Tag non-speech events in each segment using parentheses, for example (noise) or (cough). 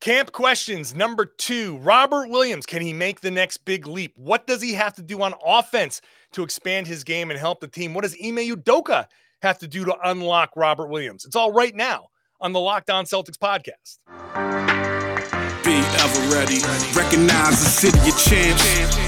Camp questions number two Robert Williams, can he make the next big leap? What does he have to do on offense to expand his game and help the team? What does Ime Udoka have to do to unlock Robert Williams? It's all right now on the Locked On Celtics podcast. Be ever ready. Recognize the city of champs.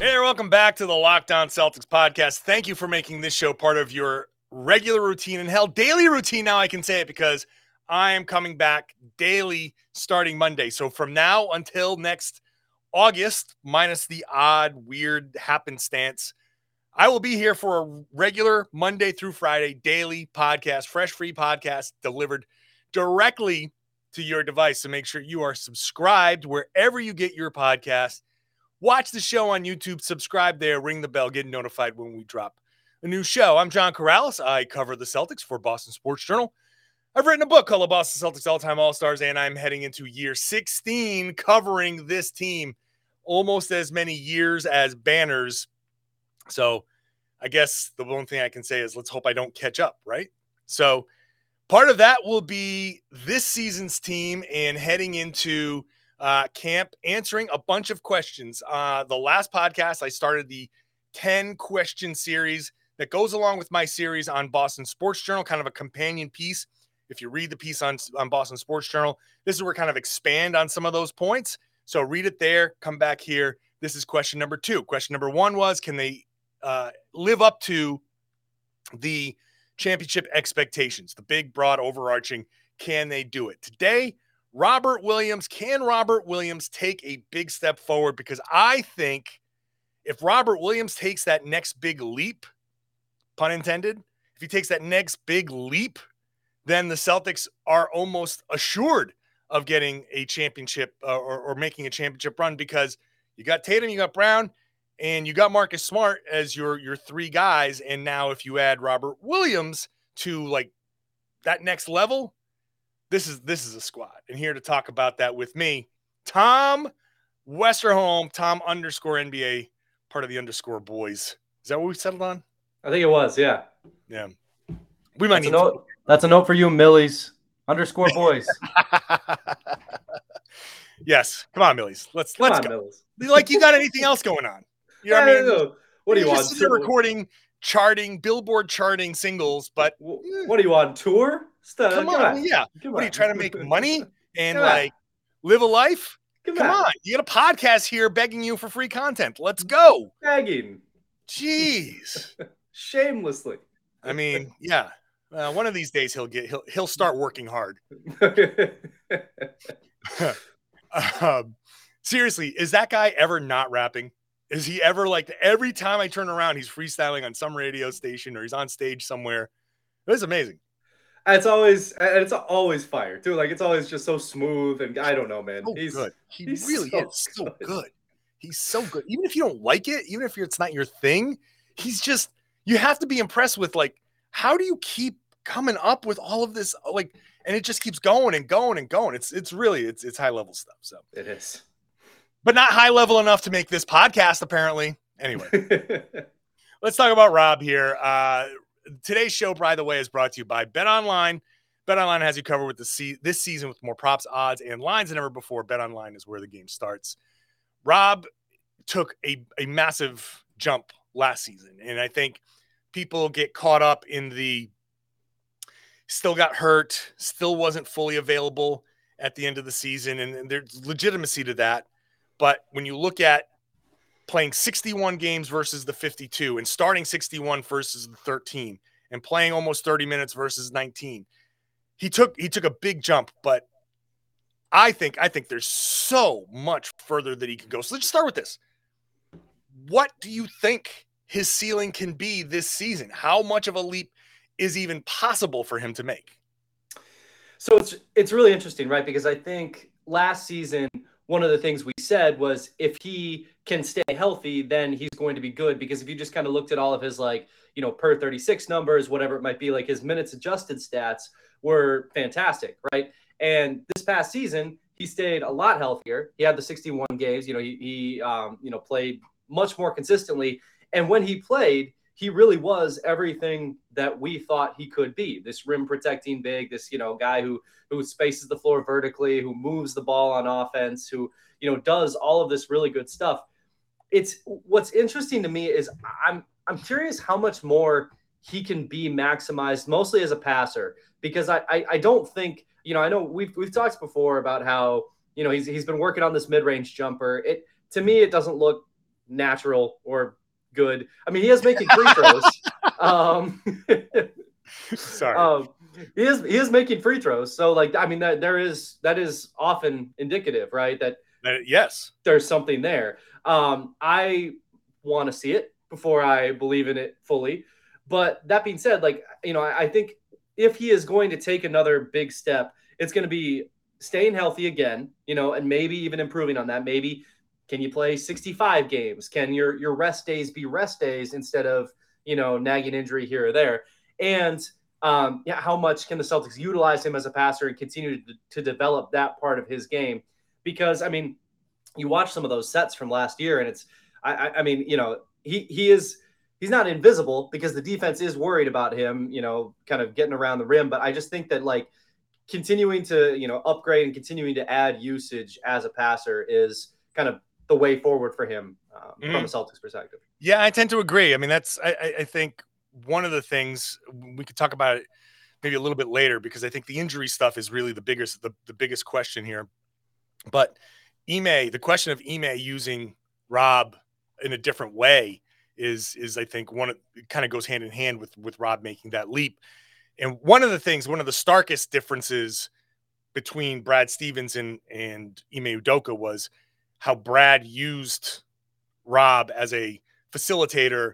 Hey, welcome back to the Locked On Celtics podcast. Thank you for making this show part of your regular routine and hell, daily routine. Now I can say it because I am coming back daily starting Monday. So from now until next August, minus the odd, weird happenstance, I will be here for a regular Monday through Friday daily podcast, fresh free podcast delivered directly to your device. So make sure you are subscribed wherever you get your podcast Watch the show on YouTube, subscribe there, ring the bell, get notified when we drop a new show. I'm John Karalis. I cover the Celtics for Boston Sports Journal. I've written a book called The Boston Celtics All Time All Stars, and I'm heading into year 16 covering this team, almost as many years as banners. So I guess the one thing I can say is let's hope I don't catch up, right? So part of that will be this season's team and heading into uh, camp answering a bunch of questions. Uh, the last podcast, I started the 10 question series that goes along with my series on Boston Sports Journal, kind of a companion piece. If you read the piece on, on Boston Sports Journal, this is where kind of expand on some of those points. So read it there, come back here. This is question number two. Question number one was Can they uh, live up to the championship expectations, the big, broad, overarching? Can they do it? Today, Robert Williams, can Robert Williams take a big step forward? Because I think if Robert Williams takes that next big leap, pun intended, if he takes that next big leap, then the Celtics are almost assured of getting a championship uh, or, or making a championship run because you got Tatum, you got Brown, and you got Marcus Smart as your your three guys. And now if you add Robert Williams to like that next level, this is this is a squad. And here to talk about that with me, Tom Westerholm, Tom underscore NBA, part of the underscore boys. Is that what we settled on? I think it was, yeah. Yeah. We might that's need a note, That's a note for you, Millyz. Underscore boys. (laughs) (laughs) yes. Come on, Millyz. Let's Come let's on, go. Millyz. Like you got anything else going on? You know what I mean? What do you You're want? just sitting there Tour- recording, charting, billboard charting singles, but Wh- What do you want? Tour? Stop. come on, yeah. Come What are you trying to make money (laughs) and Come on. like live a life? Come, Come on. on. You got a podcast here begging you for free content. Let's go. Begging Jeez. (laughs) shamelessly. I mean, yeah. Uh, one of these days he'll get he'll he'll start working hard. (laughs) um, seriously, is that guy ever not rapping? Is he ever like every time I turn around, he's freestyling on some radio station or he's on stage somewhere? It's amazing. It's always and it's always fire too. Like it's always just so smooth and I don't know, man. So he's good. He he's really so is so good. good. He's so good. Even if you don't like it, even if it's not your thing, he's just you have to be impressed with like how do you keep coming up with all of this like and it just keeps going and going and going. It's it's really it's it's high level stuff. So, it is. but not high level enough to make this podcast apparently. Anyway, (laughs) let's talk about Rob here. Uh, today's show, by the way, is brought to you by Bet Online. Bet Online has you covered with the se- this season with more props, odds, and lines than ever before. Bet Online is where the game starts. Rob took a, a massive jump last season, and I think people get caught up in the still got hurt, still wasn't fully available at the end of the season, and, and there's legitimacy to that. But when you look at playing 61 games versus the 52 and starting 61 versus the 13 and playing almost 30 minutes versus 19 he took he took a big jump but i think i think there's so much further that he can go. So let's start with this. What do you think his ceiling can be this season? How much of a leap is even possible for him to make? So it's it's really interesting, right? Because I think last season, one of the things we said was if he can stay healthy, then he's going to be good. Because if you just kind of looked at all of his like, you know, per 36 numbers, whatever it might be, like his minutes adjusted stats were fantastic, right? And this past season, he stayed a lot healthier. He had the 61 games. You know, he, he um, you know, played much more consistently. And when he played, he really was everything that we thought he could be. This rim protecting big, this you know guy who who spaces the floor vertically, who moves the ball on offense, who you know does all of this really good stuff. It's what's interesting to me is I'm I'm curious how much more he can be maximized, mostly as a passer, because I I, I don't think you know I know we've we've talked before about how you know he's he's been working on this mid range jumper. It to me it doesn't look natural or good. I mean, he is making free throws. (laughs) um, (laughs) Sorry. Um, he is he is making free throws. So like I mean that there is that is often indicative, right? That uh, yes, there's something there. Um, I want to see it before I believe in it fully. But that being said, like you know, I, I think if he is going to take another big step, it's going to be staying healthy again, you know, and maybe even improving on that. Maybe can you play 65 games? Can your your rest days be rest days instead of you know nagging injury here or there? And um, yeah, how much can the Celtics utilize him as a passer and continue to, to develop that part of his game? Because I mean, you watch some of those sets from last year, and it's I, I mean, you know, he he is he's not invisible because the defense is worried about him, you know, kind of getting around the rim. But I just think that like continuing to you know upgrade and continuing to add usage as a passer is kind of the way forward for him um, mm-hmm. from a Celtics perspective. Yeah, I tend to agree. I mean, that's I, I think one of the things we could talk about it maybe a little bit later because I think the injury stuff is really the biggest the, the biggest question here. But Ime, the question of Ime using Rob in a different way is is I think one of it kind of goes hand in hand with with Rob making that leap. And one of the things, one of the starkest differences between Brad Stevens and and Ime Udoka was how Brad used Rob as a facilitator,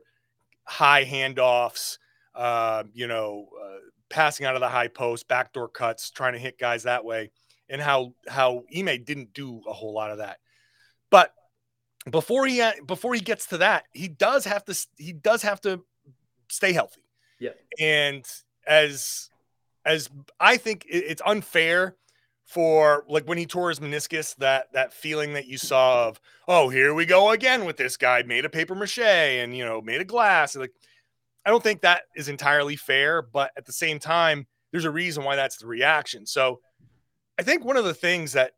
high handoffs, uh, you know, uh, passing out of the high post, backdoor cuts, trying to hit guys that way, and how how Ime didn't do a whole lot of that. But before he before he gets to that, he does have to he does have to stay healthy. Yeah, and as as I think it's unfair for like when he tore his meniscus, that that feeling that you saw of, oh, here we go again with this guy made a paper mache and you know made a glass. Like, I don't think that is entirely fair, but at the same time, there's a reason why that's the reaction. So, I think one of the things that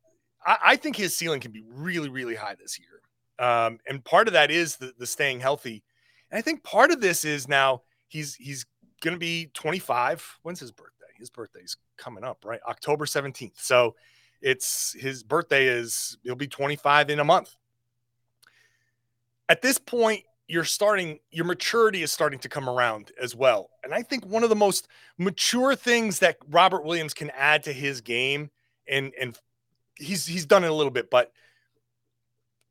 I, I think his ceiling can be really, really high this year, um, and part of that is the, the staying healthy. And I think part of this is now he's he's going to be 25. When's his birthday? His birthday's coming up, right? October 17th. So it's his birthday is he'll be 25 in a month. At this point, you're starting your maturity is starting to come around as well. And I think one of the most mature things that Robert Williams can add to his game and and he's he's done it a little bit, but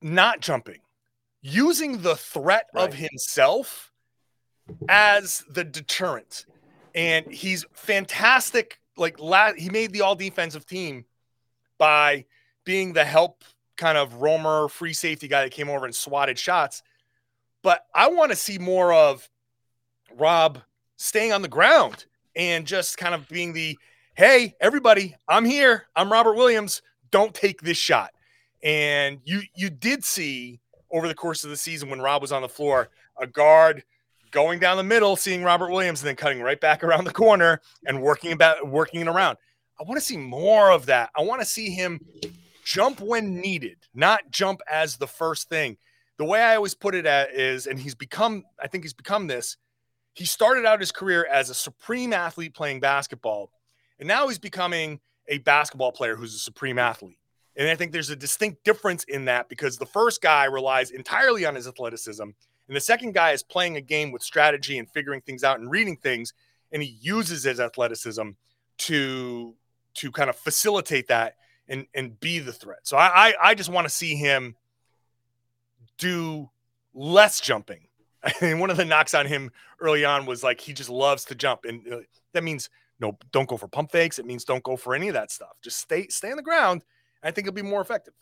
not jumping, using the threat right. of himself as the deterrent. And he's fantastic like la- he made the all defensive team by being the help kind of roamer free safety guy that came over and swatted shots. But I want to see more of Rob staying on the ground and just kind of being the hey, everybody, I'm here. I'm Robert Williams. Don't take this shot. And you you did see over the course of the season when Rob was on the floor, a guard going down the middle, seeing Robert Williams, and then cutting right back around the corner and working about working it around. I want to see more of that. I want to see him jump when needed, not jump as the first thing. The way I always put it at is, and he's become, I think he's become this. He started out his career as a supreme athlete playing basketball, and now he's becoming a basketball player who's a supreme athlete. And I think there's a distinct difference in that because the first guy relies entirely on his athleticism and the second guy is playing a game with strategy and figuring things out and reading things, and he uses his athleticism to to kind of facilitate that and and be the threat. So I I, I just want to see him do less jumping. (laughs) I mean, one of the knocks on him early on was like he just loves to jump, and uh, that means no, don't go for pump fakes. It means don't go for any of that stuff. Just stay stay on the ground I think it'll be more effective.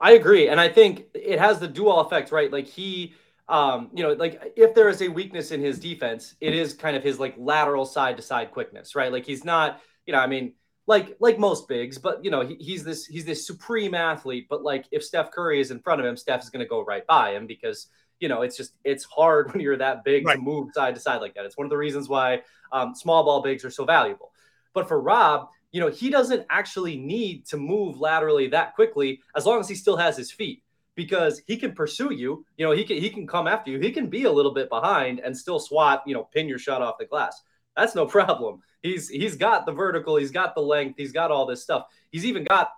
I agree, and I think it has the dual effect, right? Like he, um, you know, like if there is a weakness in his defense, it is kind of his like lateral side to side quickness, right? Like he's not, you know, I mean, like like most bigs, but you know, he, he's this he's this supreme athlete. But like if Steph Curry is in front of him, Steph is going to go right by him because you know it's just it's hard (laughs) when you're that big right. to move side to side like that. It's one of the reasons why um, small ball bigs are so valuable. But for Rob, you know, he doesn't actually need to move laterally that quickly as long as he still has his feet because he can pursue you. You know, he can he can come after you. He can be a little bit behind and still swat, you know, pin your shot off the glass. That's no (laughs) problem. He's he's got the vertical, he's got the length, he's got all this stuff. He's even got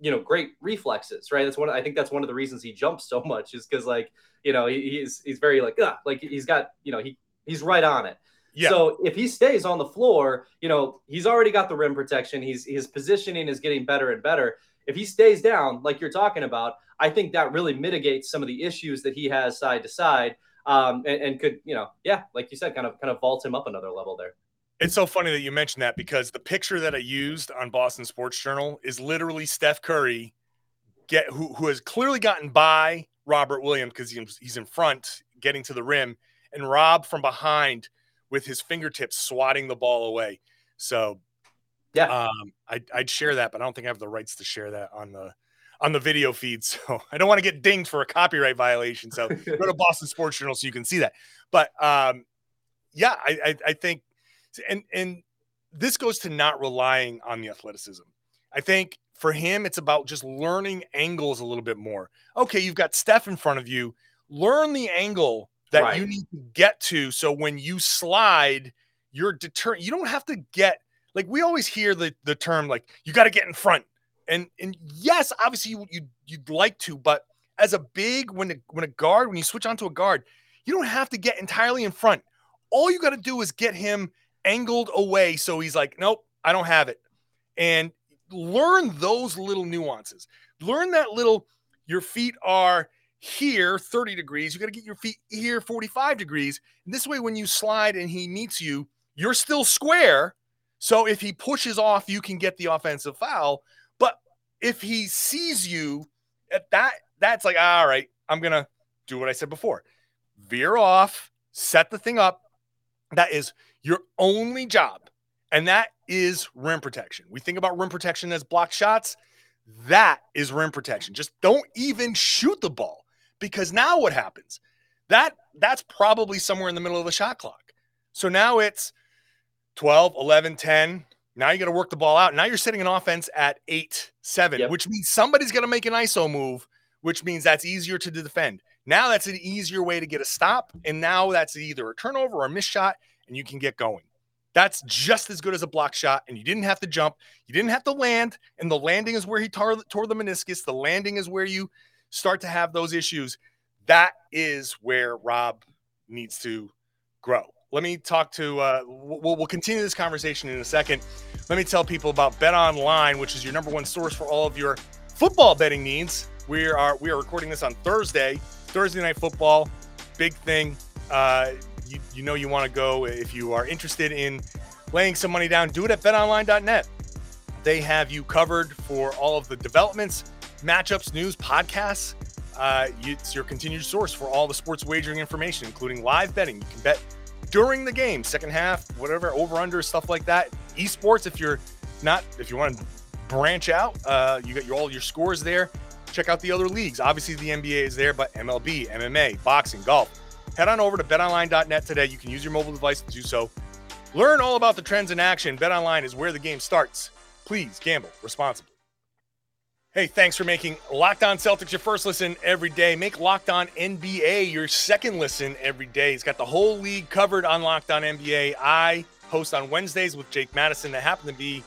you know great reflexes, right? That's one. I think that's one of the reasons he jumps so much is because like you know he, he's he's very like Ugh, like he's got you know he he's right on it. Yeah. So if he stays on the floor, you know, he's already got the rim protection. He's his positioning is getting better and better. If he stays down, like you're talking about, I think that really mitigates some of the issues that he has side to side. Um, and, and could, you know, yeah, like you said, kind of kind of vault him up another level there. It's so funny that you mentioned that because the picture that I used on Boston Sports Journal is literally Steph Curry get who, who has clearly gotten by Robert Williams because he's, he's in front getting to the rim and Rob from behind with his fingertips swatting the ball away. So, yeah, um, I'd, I'd share that, but I don't think I have the rights to share that on the on the video feed. (laughs) So I don't want to get dinged for a copyright violation. So go to (laughs) Boston Sports Journal so you can see that. But um, yeah, I, I, I think, and and this goes to not relying on the athleticism. I think for him, it's about just learning angles a little bit more. Okay, you've got Steph in front of you. Learn the angle that right. you need to get to. So when you slide, you're deterred. You don't have to get like we always hear the the term like you got to get in front. And and yes, obviously you, you you'd like to, but as a big when when a guard when you switch onto a guard, you don't have to get entirely in front. All you got to do is get him angled away so he's like, nope, I don't have it. And learn those little nuances. Learn that little your feet are here 30 degrees. You got to get your feet here 45 degrees. And this way, when you slide and he meets you, you're still square. So if he pushes off, you can get the offensive foul. But if he sees you at that, that's like, all right, I'm going to do what I said before veer off, set the thing up. That is your only job. And that is rim protection. We think about rim protection as block shots. That is rim protection. Just don't even shoot the ball because now what happens? That that's probably somewhere in the middle of the shot clock. So now it's 12, 11, 10. Now you got to work the ball out. Now you're sitting an offense at 8, 7, yep. which means somebody's going to make an ISO move, which means that's easier to defend. Now that's an easier way to get a stop. And now that's either a turnover or a missed shot, and you can get going. That's just as good as a block shot. And you didn't have to jump. You didn't have to land. And the landing is where he tore, tore the meniscus. The landing is where you start to have those issues, that is where Rob needs to grow. Let me talk to, uh, we'll, we'll continue this conversation in a second. Let me tell people about Bet Online, which is your number one source for all of your football betting needs. We are we are recording this on Thursday, Thursday night football, big thing. Uh, you, you know you want to go if you are interested in laying some money down. Do it at BetOnline.net. They have you covered for all of the developments matchups, news, podcasts. Uh, it's your continued source for all the sports wagering information, including live betting. You can bet during the game, second half, whatever, over under stuff like that. Esports, if you're not, if you want to branch out, uh, you got your, all your scores there. Check out the other leagues. Obviously, the NBA is there, but MLB, MMA, boxing, golf. Head on over to betonline.net today. You can use your mobile device to do so. Learn all about the trends in action. BetOnline is where the game starts. Please gamble responsibly. Hey, thanks for making Locked On Celtics your first listen every day. Make Locked On NBA your second listen every day. It's got the whole league covered on Locked On NBA. I host on Wednesdays with Jake Madison. That happened to be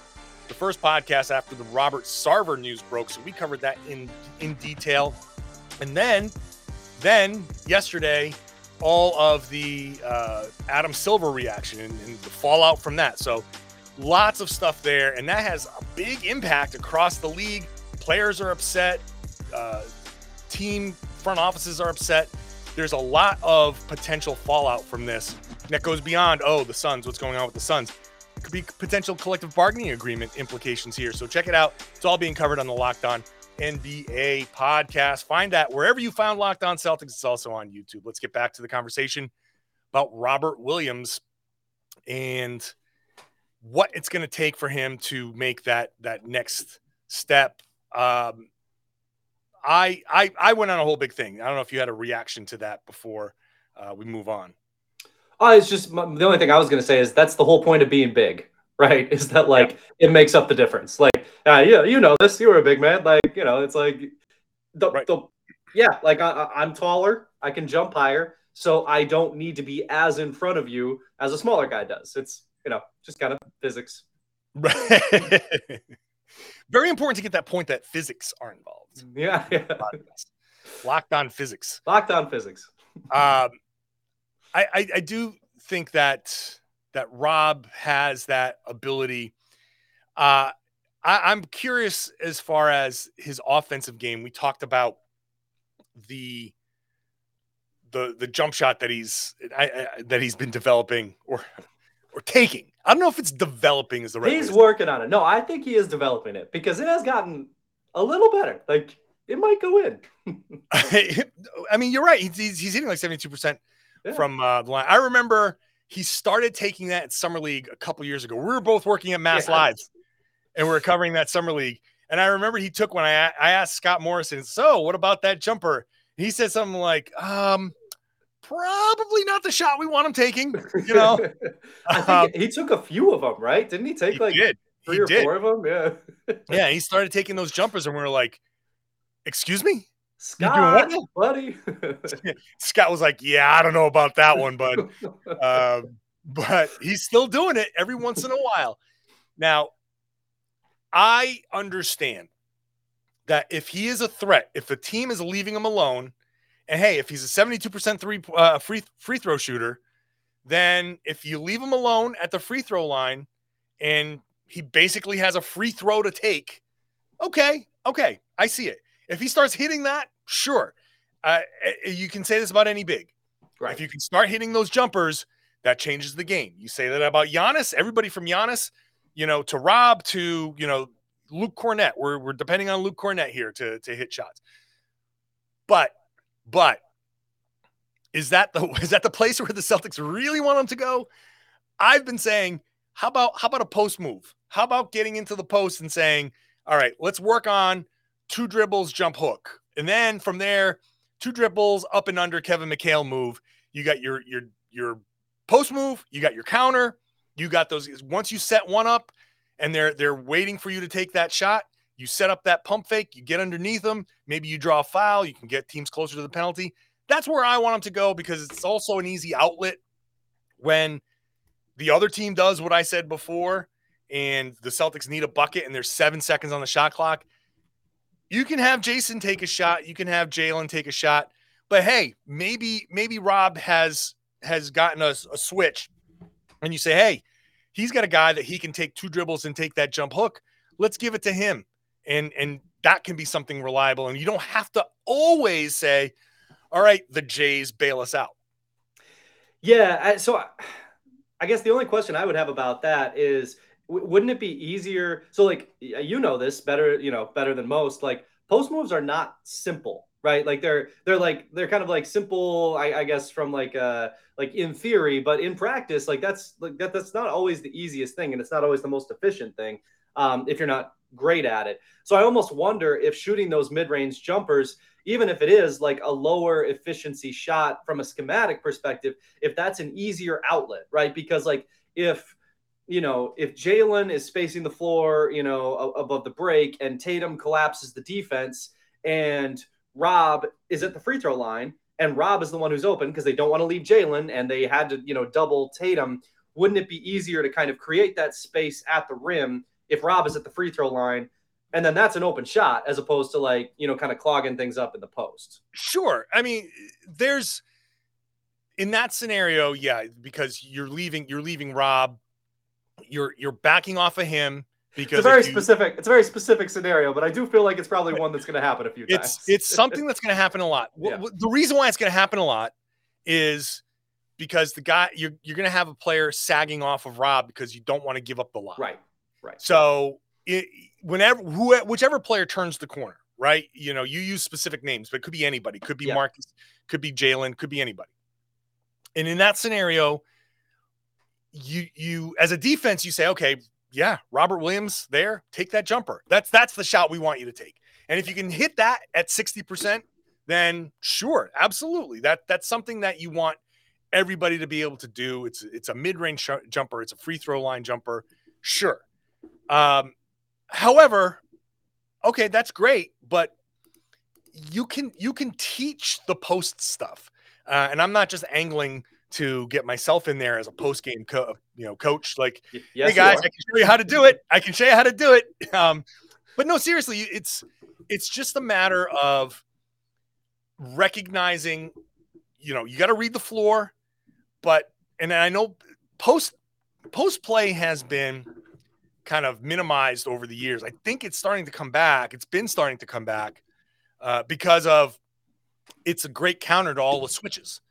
the first podcast after the Robert Sarver news broke, so we covered that in in detail. And then, then yesterday, all of the uh, Adam Silver reaction and, and the fallout from that. So, lots of stuff there, and that has a big impact across the league players are upset, uh, team front offices are upset. There's a lot of potential fallout from this that goes beyond, oh, the Suns, what's going on with the Suns? could be potential collective bargaining agreement implications here. So check it out. It's all being covered on the Locked On NBA podcast. Find that wherever you found Locked On Celtics. It's also on YouTube. Let's get back to the conversation about Robert Williams and what it's going to take for him to make that that next step. Um, I I I went on a whole big thing. I don't know if you had a reaction to that before uh, we move on. Oh, it's just the only thing I was going to say is that's the whole point of being big, (laughs) right? Is that like yeah. it makes up the difference? Like, uh, yeah, you know this. You were a big man. Like, you know, it's like the, right. the yeah, like I, I'm taller. I can jump higher, so I don't need to be as in front of you as a smaller guy does. It's you know just kind of physics. Right. (laughs) (laughs) Very important to get that point that physics are involved. Yeah, (laughs) yeah. Locked on physics. Locked on physics. (laughs) um, I, I, I do think that that Rob has that ability. Uh, I, am curious as far as his offensive game. We talked about the the the jump shot that he's I, I, that he's been developing or or taking. I don't know if it's developing is the right. He's working on it. No, I think he is developing it because it has gotten a little better. Like it might go in. (laughs) (laughs) I mean, you're right. He's, he's hitting like 72 percent from uh, the line. I remember he started taking that at summer league a couple years ago. We were both working at Mass yeah. Live, and we are covering that summer league. And I remember he took when I I asked Scott Morrison, "So, what about that jumper?" He said something like, "Um, probably not the shot we want him taking." (laughs) You know, I think um, he took a few of them, right? Didn't he take he like did. three he or did. four of them? Yeah, yeah. He (laughs) started taking those jumpers, and we were like, "Excuse me." Scott, buddy. (laughs) Scott was like, "Yeah, I don't know about that one, but uh, but he's still doing it every once in a while." Now, I understand that if he is a threat, if the team is leaving him alone, and hey, if he's a seventy-two percent three uh, free free throw shooter, then if you leave him alone at the free throw line, and he basically has a free throw to take, okay, okay, I see it. If he starts hitting that, Sure. Uh, you can say this about any big. Right. If you can start hitting those jumpers, that changes the game. You say that about Giannis, everybody from Giannis, you know, to Rob to, you know, Luke Kornet. We're, we're depending on Luke Kornet here to, to hit shots. But, but is that the (laughs) is that the place where the Celtics really want him to go? I've been saying, how about how about a post move? How about getting into the post and saying, all right, let's work on two dribbles, jump hook, and then from there, two dribbles up and under Kevin McHale move. You got your your your post move, you got your counter, you got those once you set one up and they're they're waiting for you to take that shot, you set up that pump fake, you get underneath them, maybe you draw a foul, you can get teams closer to the penalty. That's where I want them to go because it's also an easy outlet when the other team does what I said before and the Celtics need a bucket and there's 7 seconds on the shot clock you can have Jayson take a shot, you can have Jalen take a shot, but hey, maybe maybe Rob has has gotten a, a switch, and you say, hey, he's got a guy that he can take two dribbles and take that jump hook. Let's give it to him, and and that can be something reliable, and you don't have to always say, all right, the Jays bail us out. Yeah, so I guess the only question I would have about that is wouldn't it be easier? So like you know this better, you know better than most. Like post moves are not simple, right? Like they're they're like they're kind of like simple, I, I guess, from like uh like in theory, but in practice, like that's like that that's not always the easiest thing, and it's not always the most efficient thing um, if you're not great at it. So I almost wonder if shooting those mid range jumpers even if it is like a lower efficiency shot from a schematic perspective, if that's an easier outlet, right? Because like if you know, if Jalen is spacing the floor, you know, above the break and Tatum collapses the defense and Rob is at the free throw line and Rob is the one who's open because they don't want to leave Jalen and they had to, you know, double Tatum, wouldn't it be easier to kind of create that space at the rim if Rob is at the free throw line? And then that's an open shot as opposed to like, you know, kind of clogging things up in the post. Sure. I mean, there's in that scenario, yeah, because you're leaving you're leaving Rob you're you're backing off of him because it's a very you, specific it's a very specific scenario but i do feel like it's probably one that's going to happen a few it's, times it's something that's going to happen a lot yeah. the reason why it's going to happen a lot is because the guy you're you're going to have a player sagging off of Rob because you don't want to give up the line. Right. Right. So it, whenever who whichever player turns the corner, right? You know, you use specific names, but it could be anybody. Could be Yeah. Marcus, could be Jalen, could be anybody. And in that scenario, you you as a defense, you say, okay, yeah, Robert Williams there, take that jumper. That's that's the shot we want you to take. And if you can hit that at 60%, then sure, absolutely. That that's something that you want everybody to be able to do. It's it's a mid-range sh- jumper, it's a free throw line jumper. Sure. Um however, okay, that's great, but you can you can teach the post stuff. Uh, and I'm not just angling to get myself in there as a post game co- you know coach like Yes, hey guys, I can show you how to do it. I can show you how to do it. (laughs) Um, but no, seriously, it's it's just a matter of recognizing, you know, you got to read the floor, but and I know post post play has been kind of minimized over the years. I think it's starting to come back. It's been starting to come back uh, because of it's a great counter to all the switches.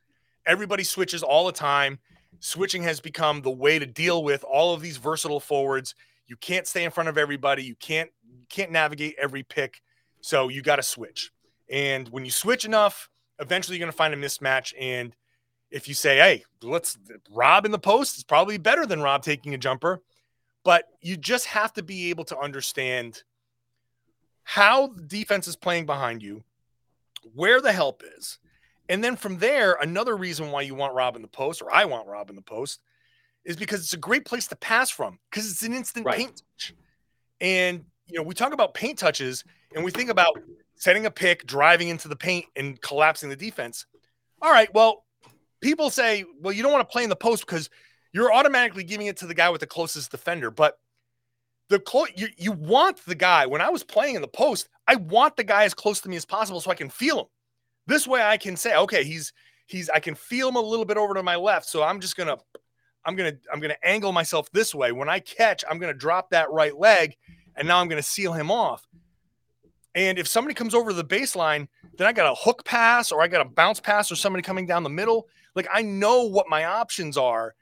Everybody switches all the time switching has become the way to deal with all of these versatile forwards. You can't stay in front of everybody. You can't you can't navigate every pick. So you got to switch. And when you switch enough, eventually you're going to find a mismatch. And if you say, "Hey, let's Rob in the post," is probably better than Rob taking a jumper. But you just have to be able to understand how the defense is playing behind you, where the help is, and then from there, another reason why you want Rob in the post, or I want Rob in the post, is because it's a great place to pass from because it's an instant Right. paint touch. And you know, we talk about paint touches and we think about setting a pick, driving into the paint, and collapsing the defense. All right, well, people say, well, you don't want to play in the post because you're automatically giving it to the guy with the closest defender. But the clo- you, you want the guy. When I was playing in the post, I want the guy as close to me as possible so I can feel him. This way I can say, okay, he's he's I can feel him a little bit over to my left. So I'm just gonna I'm gonna I'm gonna angle myself this way. When I catch, I'm gonna drop that right leg, and now I'm gonna seal him off. And if somebody comes over the baseline, then I got a hook pass or I got a bounce pass or somebody coming down the middle. Like I know what my options are.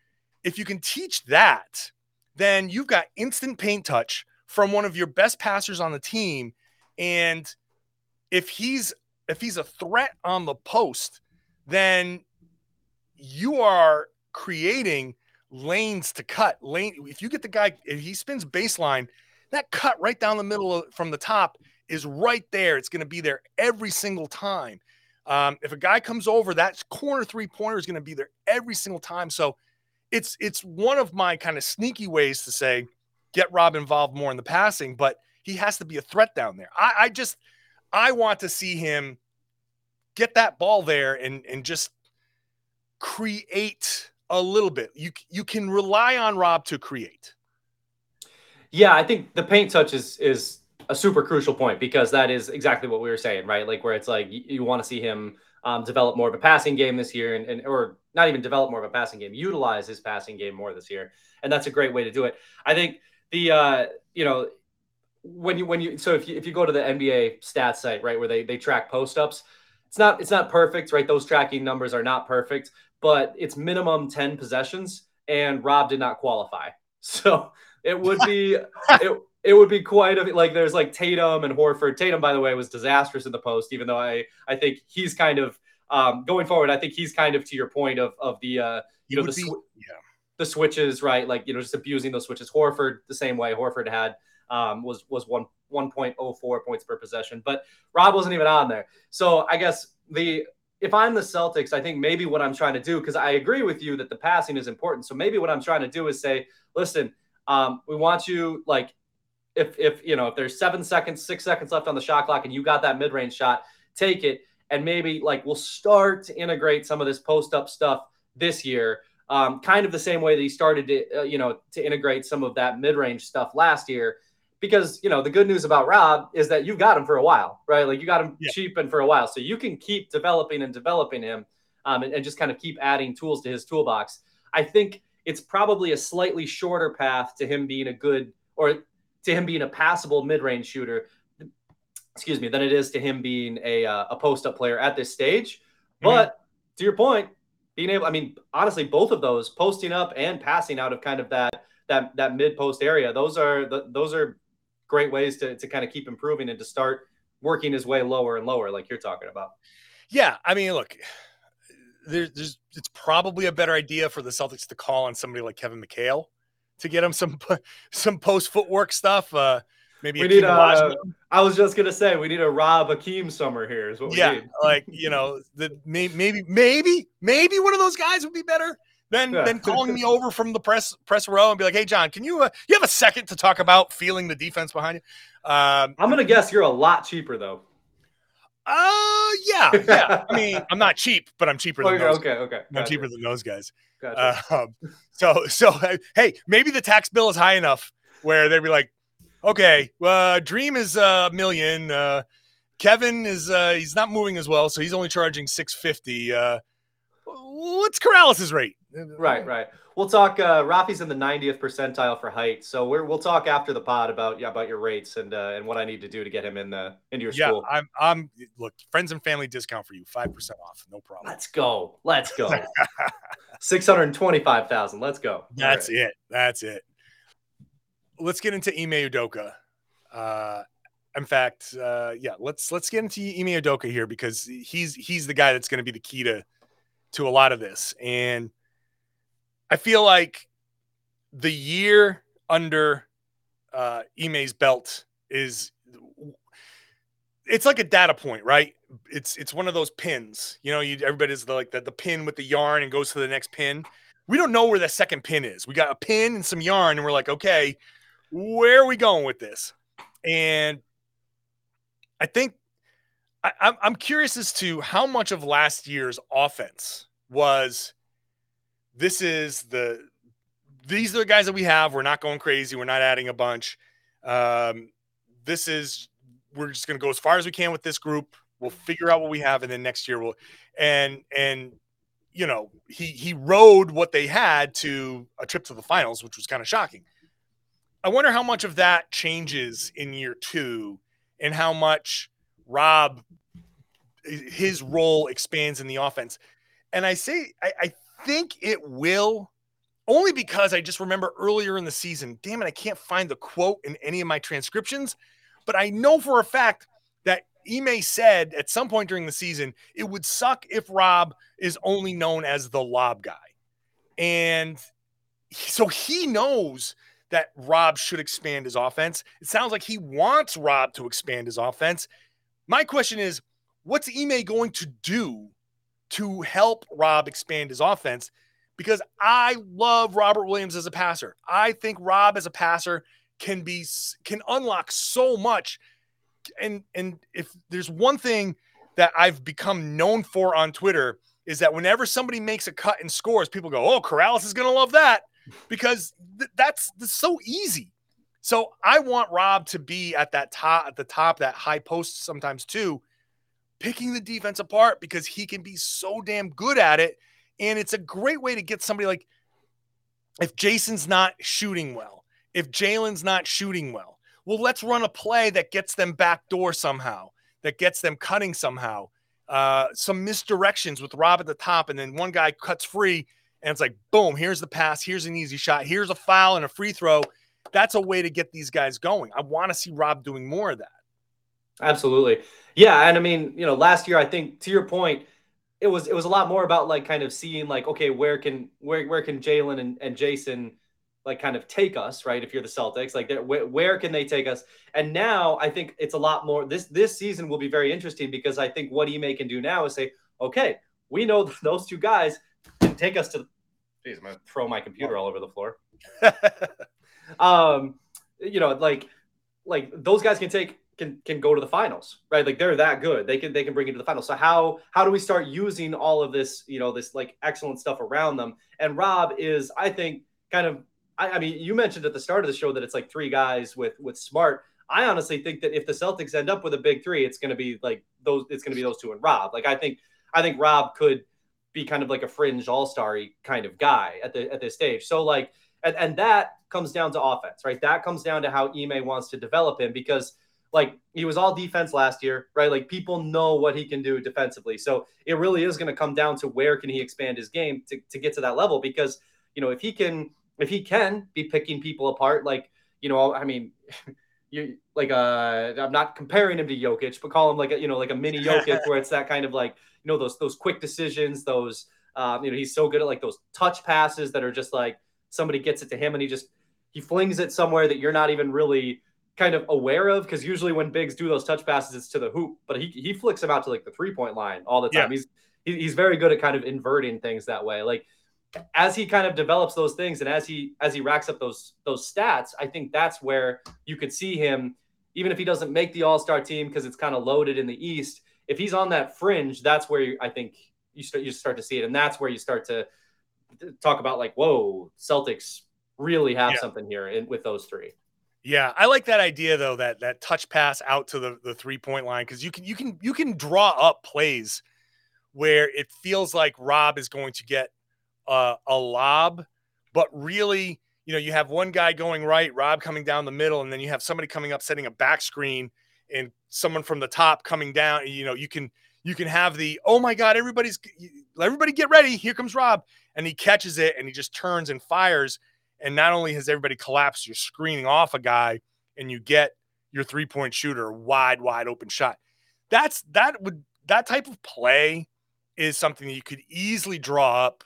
If you can teach that, then you've got instant paint touch from one of your best passers on the team. And if he's if he's a threat on the post, then you are creating lanes to cut. Lane if you get the guy if he spins baseline, that cut right down the middle of, from the top is right there. It's going to be there every single time. Um, if a guy comes over, that corner three pointer is going to be there every single time. So it's it's one of my kind of sneaky ways to say get Rob involved more in the passing, but he has to be a threat down there. I, I just I want to see him get that ball there and and just create a little bit. You you can rely on Rob to create. Yeah, I think the paint touch is is a super crucial point because that is exactly what we were saying, right? Like where it's like you, you want to see him um, develop more of a passing game this year, and, and or not even develop more of a passing game, utilize his passing game more this year, and that's a great way to do it. I think the uh, you know when you when you so if you if you go to the NBA stats site, right, where they they track post ups, it's not it's not perfect, right? Those tracking numbers are not perfect, but it's minimum ten possessions, and Rob did not qualify, (laughs) so it would be it, it would be quite a like there's like Tatum and Horford. Tatum, by the way, was disastrous in the post, even though I I think he's kind of um, going forward. I think he's kind of to your point of of the uh, He you know the be- sw- yeah. the switches, right? Like you know just abusing those switches. Horford the same way. Horford had um, was was one one point oh four points per possession, but Rob wasn't even on there. So I guess the if I'm the Celtics, I think maybe what I'm trying to do because I agree with you that the passing is important. So maybe what I'm trying to do is say, listen, um, we want you like if if you know if there's seven seconds, six seconds left on the shot clock, and you got that mid range shot, take it, and maybe like we'll start to integrate some of this post up stuff this year, um, kind of the same way that he started to uh, you know to integrate some of that mid range stuff last year. Because you know the good news about Rob is that you've got him for a while, right? Like you got him Yeah. cheap and for a while, so you can keep developing and developing him, um, and, and just kind of keep adding tools to his toolbox. I think it's probably a slightly shorter path to him being a good or to him being a passable mid-range shooter excuse me than it is to him being a, uh, a post-up player at this stage Mhm. but to your point being able, I mean, honestly, both of those posting up and passing out of kind of that that that mid post area, those are the, those are great ways to to kind of keep improving and to start working his way lower and lower, like you're talking about. Yeah, I mean, look, there's, there's it's probably a better idea for the Celtics to call on somebody like Kevin McHale to get him some (laughs) some post footwork stuff. Uh, maybe we need a, I was just gonna say we need a Rob Hakeem summer here. Is what yeah, need. (laughs) like you know, the maybe maybe maybe one of those guys would be better than yeah. than calling me (laughs) over from the press press row and be like, "Hey, John, can you uh, you have a second to talk about feeling the defense behind you?" Um, I'm gonna guess you're a lot cheaper though. Uh, yeah, yeah. I mean, (laughs) I'm not cheap, but I'm cheaper than okay, those. Okay, okay. I'm cheaper than those guys. Gotcha. Uh, um, so, so hey, maybe the tax bill is high enough where they'd be like, okay, uh, Dream is a million. Uh, Kevin is uh, he's not moving as well, so he's only charging six fifty. Uh, what's Karalis's rate? Right, right. We'll talk. Uh, Rafi's in the 90th percentile for height, so we're, we'll talk after the pod about yeah about your rates and uh, and what I need to do to get him in the into your yeah, school. I'm I'm look friends and family discount for you, five percent off, no problem. Let's go, let's go. (laughs) Six hundred twenty-five thousand. Let's go. That's right. it. That's it. Let's get into Ime Udoka. Uh, in fact, uh, yeah, let's let's get into Ime Udoka here because he's he's the guy that's going to be the key to to a lot of this. And I feel like the year under uh, Ime's belt is it's like a data point, right? It's it's one of those pins. You know, you everybody's the, like the, the pin with the yarn and goes to the next pin. We don't know where the second pin is. We got a pin and some yarn, and we're like, okay, where are we going with this? And I think I, I'm I'm curious as to how much of last year's offense was this is the these are the guys that we have. We're not going crazy. We're not adding a bunch. Um, this is we're just going to go as far as we can with this group. We'll figure out what we have, and then next year we'll and and you know he he rode what they had to a trip to the finals, which was kind of shocking. I wonder how much of that changes in year two, and how much Rob his role expands in the offense. And I say I, I think it will only because I just remember earlier in the season, damn it, I can't find the quote in any of my transcriptions, but I know for a fact that Ime said at some point during the season, it would suck if Rob is only known as the lob guy. And so he knows that Rob should expand his offense. It sounds like he wants Rob to expand his offense. My question is, what's Ime going to do to help Rob expand his offense? Because I love Robert Williams as a passer. I think Rob as a passer can be can unlock so much. And and if there's one thing that I've become known for on Twitter is that whenever somebody makes a cut and scores, people go, "Oh, Karalis is going to love that," because th- that's, that's so easy. So I want Rob to be at that top, at the top, that high post sometimes too, picking the defense apart because he can be so damn good at it, and it's a great way to get somebody like if Jayson's not shooting well if Jalen's not shooting well. Well, let's run a play that gets them backdoor somehow, that gets them cutting somehow. Uh, some misdirections with Rob at the top, and then one guy cuts free, and it's like, boom, here's the pass, here's an easy shot, here's a foul and a free throw. That's a way to get these guys going. I want to see Rob doing more of that. Absolutely. Yeah. And I mean, you know, last year, I think to your point, it was it was a lot more about like kind of seeing like, okay, where can where where can Jalen and, and Jayson like kind of take us, right? If you're the Celtics, like where, where can they take us? And now I think it's a lot more. This this season will be very interesting because I think what Ime can do now is say, okay, we know (laughs) those two guys can take us to. Jeez, I'm gonna throw my computer all over the floor. (laughs) um, you know, like like those guys can take can can go to the finals, right? Like they're that good. They can they can bring it to the finals. So how how do we start using all of this, you know, this like excellent stuff around them? And Rob is, I think, kind of I, I mean, you mentioned at the start of the show that it's like three guys with with smart. I honestly think that if the Celtics end up with a big three, it's going to be like those. It's going to be those two and Rob. Like I think I think Rob could be kind of like a fringe all starry kind of guy at the at this stage. So like, and, and that comes down to offense, right? That comes down to how Ime wants to develop him because like he was all defense last year, right? Like people know what he can do defensively. So it really is going to come down to where can he expand his game to, to get to that level because you know if he can if he can be picking people apart, like you know, I mean. (laughs) you like uh I'm not comparing him to Jokic, but call him like a you know like a mini Jokic (laughs) where it's that kind of like you know those those quick decisions, those um, you know he's so good at like those touch passes that are just like somebody gets it to him and he just he flings it somewhere that you're not even really kind of aware of because usually when bigs do those touch passes it's to the hoop, but he he flicks them out to like the three point line all the time. Yeah. He's he, he's very good at kind of inverting things that way. Like as he kind of develops those things and as he as he racks up those those stats, I think that's where you could see him, even if he doesn't make the All Star team because it's kind of loaded in the East. If he's on that fringe, that's where I think you start you start to see it, and that's where you start to talk about like, whoa, Celtics really have yeah. something here in, with those three. Yeah, I like that idea though that that touch pass out to the, the three point line because you can you can you can draw up plays where it feels like Rob is going to get uh, a lob, but really, you know, you have one guy going right, Rob coming down the middle, and then you have somebody coming up setting a back screen and someone from the top coming down. You know, you can you can have the oh my god, everybody's everybody get ready, here comes Rob, and he catches it and he just turns and fires. And not only has everybody collapsed, you're screening off a guy, and you get your three point shooter wide, wide open shot. That's that would that type of play is something that you could easily draw up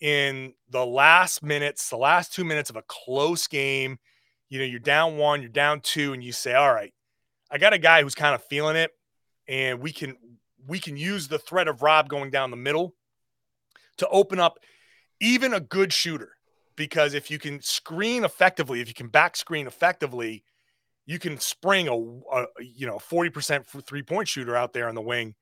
in the last minutes, the last two minutes of a close game. You know, you're down one, you're down two, and you say, All right, I got a guy who's kind of feeling it, and we can we can use the threat of Rob going down the middle to open up even a good shooter. Because if you can screen effectively, if you can back screen effectively, you can spring a, a you know 40% three point shooter out there on the wing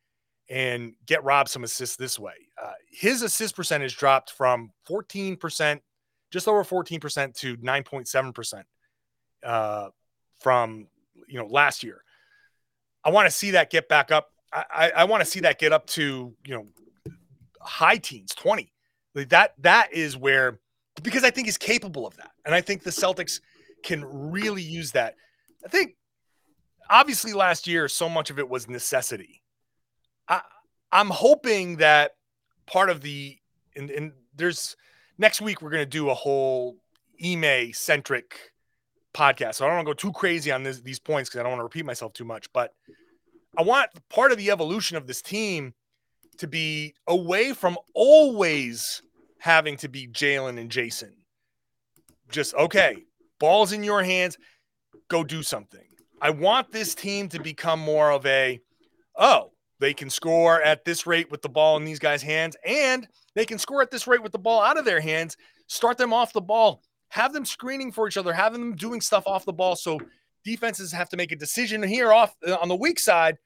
and get Rob some assists this way. Uh, his assist percentage dropped from 14%, just over 14% to 9.7% uh, from you know last year. I want to see that get back up. I, I, I want to see that get up to you know high teens, 20. Like that that is where because I think he's capable of that. And I think the Celtics can really use that. I think obviously last year so much of it was necessity I, I'm hoping that part of the and, and there's next week we're going to do a whole Ime centric podcast. So I don't want to go too crazy on this, these points because I don't want to repeat myself too much. But I want part of the evolution of this team to be away from always having to be Jalen and Jayson. Just okay, balls in your hands, go do something. I want this team to become more of a, oh, they can score at this rate with the ball in these guys' hands, and they can score at this rate with the ball out of their hands. Start them off the ball, have them screening for each other, having them doing stuff off the ball. So defenses have to make a decision here off uh, on the weak side.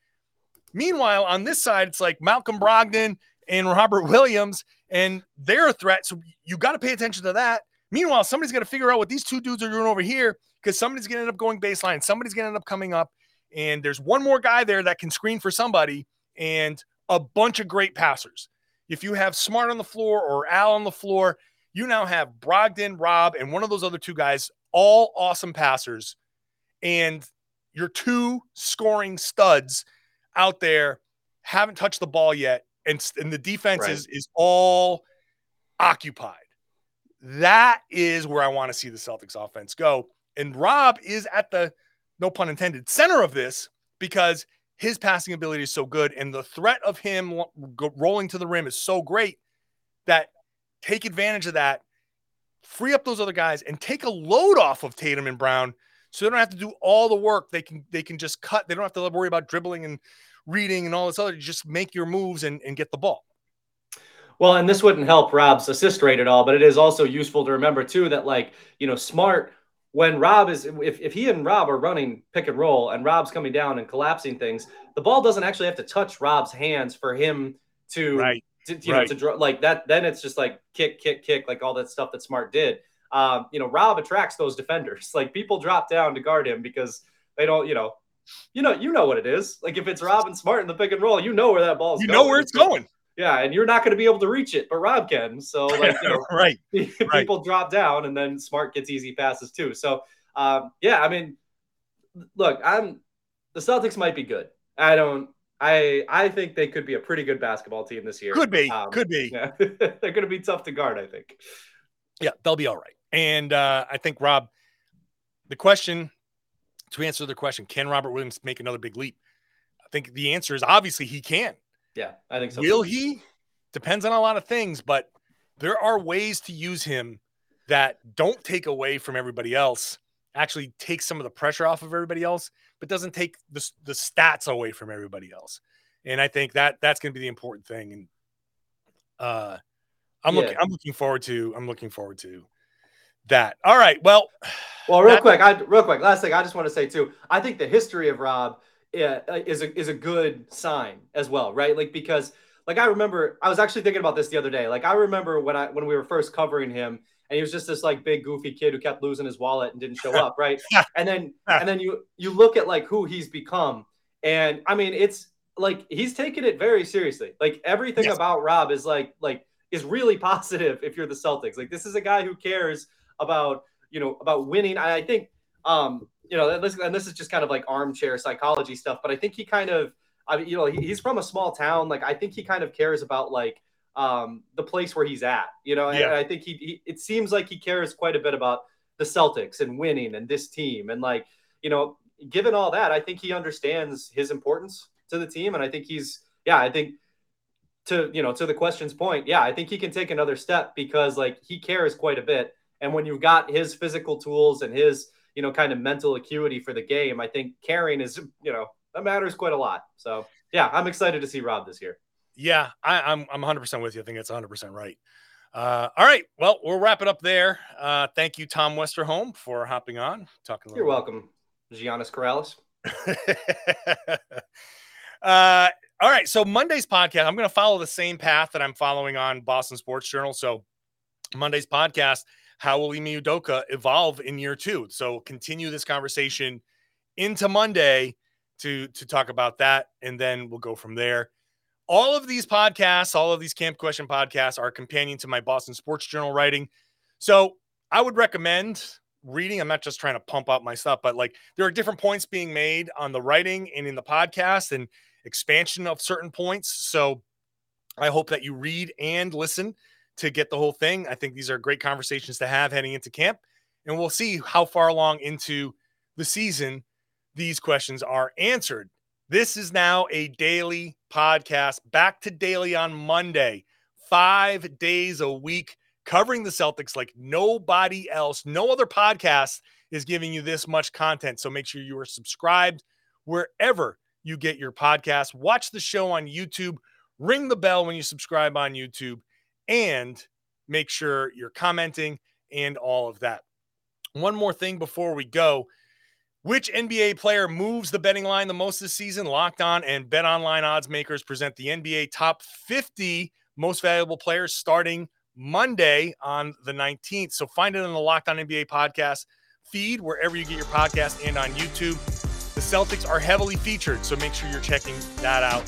Meanwhile, on this side, it's like Malcolm Brogdon and Robert Williams, and they're a threat. So you got to pay attention to that. Meanwhile, somebody's got to figure out what these two dudes are doing over here because somebody's going to end up going baseline. Somebody's going to end up coming up. And there's one more guy there that can screen for somebody and a bunch of great passers. If you have Smart on the floor or Al on the floor, you now have Brogdon, Rob, and one of those other two guys, all awesome passers. And your two scoring studs out there haven't touched the ball yet. And, and the defense right. is, is all occupied. That is where I want to see the Celtics offense go. And Rob is at the, no pun intended, center of this because his passing ability is so good, and the threat of him rolling to the rim is so great that take advantage of that, free up those other guys, and take a load off of Tatum and Brown, so they don't have to do all the work. They can they can just cut. They don't have to worry about dribbling and reading and all this other. Just make your moves and, and get the ball. Well, and this wouldn't help Rob's assist rate at all, but it is also useful to remember too that like you know Smart when Rob is if, if he and Rob are running pick and roll and Rob's coming down and collapsing things, the ball doesn't actually have to touch Rob's hands for him to, right. to you right. know to draw like that. Then it's just like kick, kick, kick, like all that stuff that Smart did. Um, you know, Rob attracts those defenders. (laughs) Like people drop down to guard him because they don't, you know, you know, you know what it is. Like if it's Rob and Smart in the pick and roll, you know where that ball's you going. You know where it's going. Yeah, and you're not going to be able to reach it, but Rob can. So (laughs) like, you know, right, (laughs) people right. drop down, and then Smart gets easy passes too. So um, yeah, I mean, look, I'm the Celtics might be good. I don't. I I think they could be a pretty good basketball team this year. Could be. Um, could be. Yeah. (laughs) They're going to be tough to guard. I think. Yeah, they'll be all right. And uh, I think Rob, the question to answer the question, can Robert Williams make another big leap? I think the answer is obviously he can. Yeah, I think so. Will he? Depends on a lot of things, but there are ways to use him that don't take away from everybody else, actually take some of the pressure off of everybody else, but doesn't take the, the stats away from everybody else. And I think that that's going to be the important thing. And uh, I'm yeah. looking, I'm looking forward to, I'm looking forward to that. All right. Well, (sighs) well, real that, quick, I real quick, last thing I just want to say too. I think the history of Rob uh, is a is a good sign as well, right? Like because like I remember I was actually thinking about this the other day. Like I remember when I when we were first covering him and he was just this like big goofy kid who kept losing his wallet and didn't show (laughs) up, right? and then and then you you look at like who he's become and I mean it's like he's taken it very seriously. Like everything yes. about Rob is like like is really (laughs) positive if you're the Celtics. Like this is a guy who cares about, you know, about winning. I think um you know, this, and this is just kind of like armchair psychology stuff, but I think he kind of, I mean, you know, he, he's from a small town. Like, I think he kind of cares about like um, the place where he's at, you know, and, yeah. and I think he, he, it seems like he cares quite a bit about the Celtics and winning and this team. And like, you know, given all that, I think he understands his importance to the team. And I think he's, yeah, I think to, you know, to the question's point, yeah, I think he can take another step because like he cares quite a bit. And when you've got his physical tools and his, you know, kind of mental acuity for the game, I think caring is, you know, that matters quite a lot. So yeah, I'm excited to see Rob this year. Yeah, I, am I'm, I'm 100% with you. I think it's 100% right. Uh, all right, well, we'll wrap it up there. Uh, thank you, Tom Westerholm, for hopping on. Talking. You're welcome, Giannis Karalis. (laughs) uh, all right, so Monday's podcast, I'm going to follow the same path that I'm following on Boston Sports Journal. So Monday's podcast how will Ime Udoka evolve in year two? So continue this conversation into Monday to to talk about that, and then we'll go from there. All of these podcasts, all of these Camp Question podcasts are companion to my Boston Sports Journal writing. So I would recommend reading. I'm not just trying to pump up my stuff, but like there are different points being made on the writing and in the podcast and expansion of certain points. So I hope that you read and listen to get the whole thing. I think these are great conversations to have heading into camp. And we'll see how far along into the season these questions are answered. This is now a daily podcast, back to daily on Monday, five days a week, covering the Celtics like nobody else. No other podcast is giving you this much content. So make sure you are subscribed wherever you get your podcast. Watch the show on YouTube. Ring the bell when you subscribe on YouTube and make sure you're commenting and all of that. One more thing before we go. Which NBA player moves the betting line the most this season? Locked on and Bet Online odds makers present the NBA top 50 most valuable players starting Monday on the 19th. So find it on the Locked On NBA podcast feed wherever you get your podcast and on YouTube. The Celtics are heavily featured, so make sure you're checking that out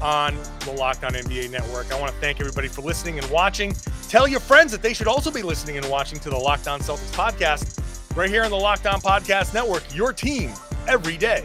on the Locked On NBA Network. I want to thank everybody for listening and watching. Tell your friends that they should also be listening and watching to the Locked On Celtics podcast right here on the Locked On Podcast Network, your team every day.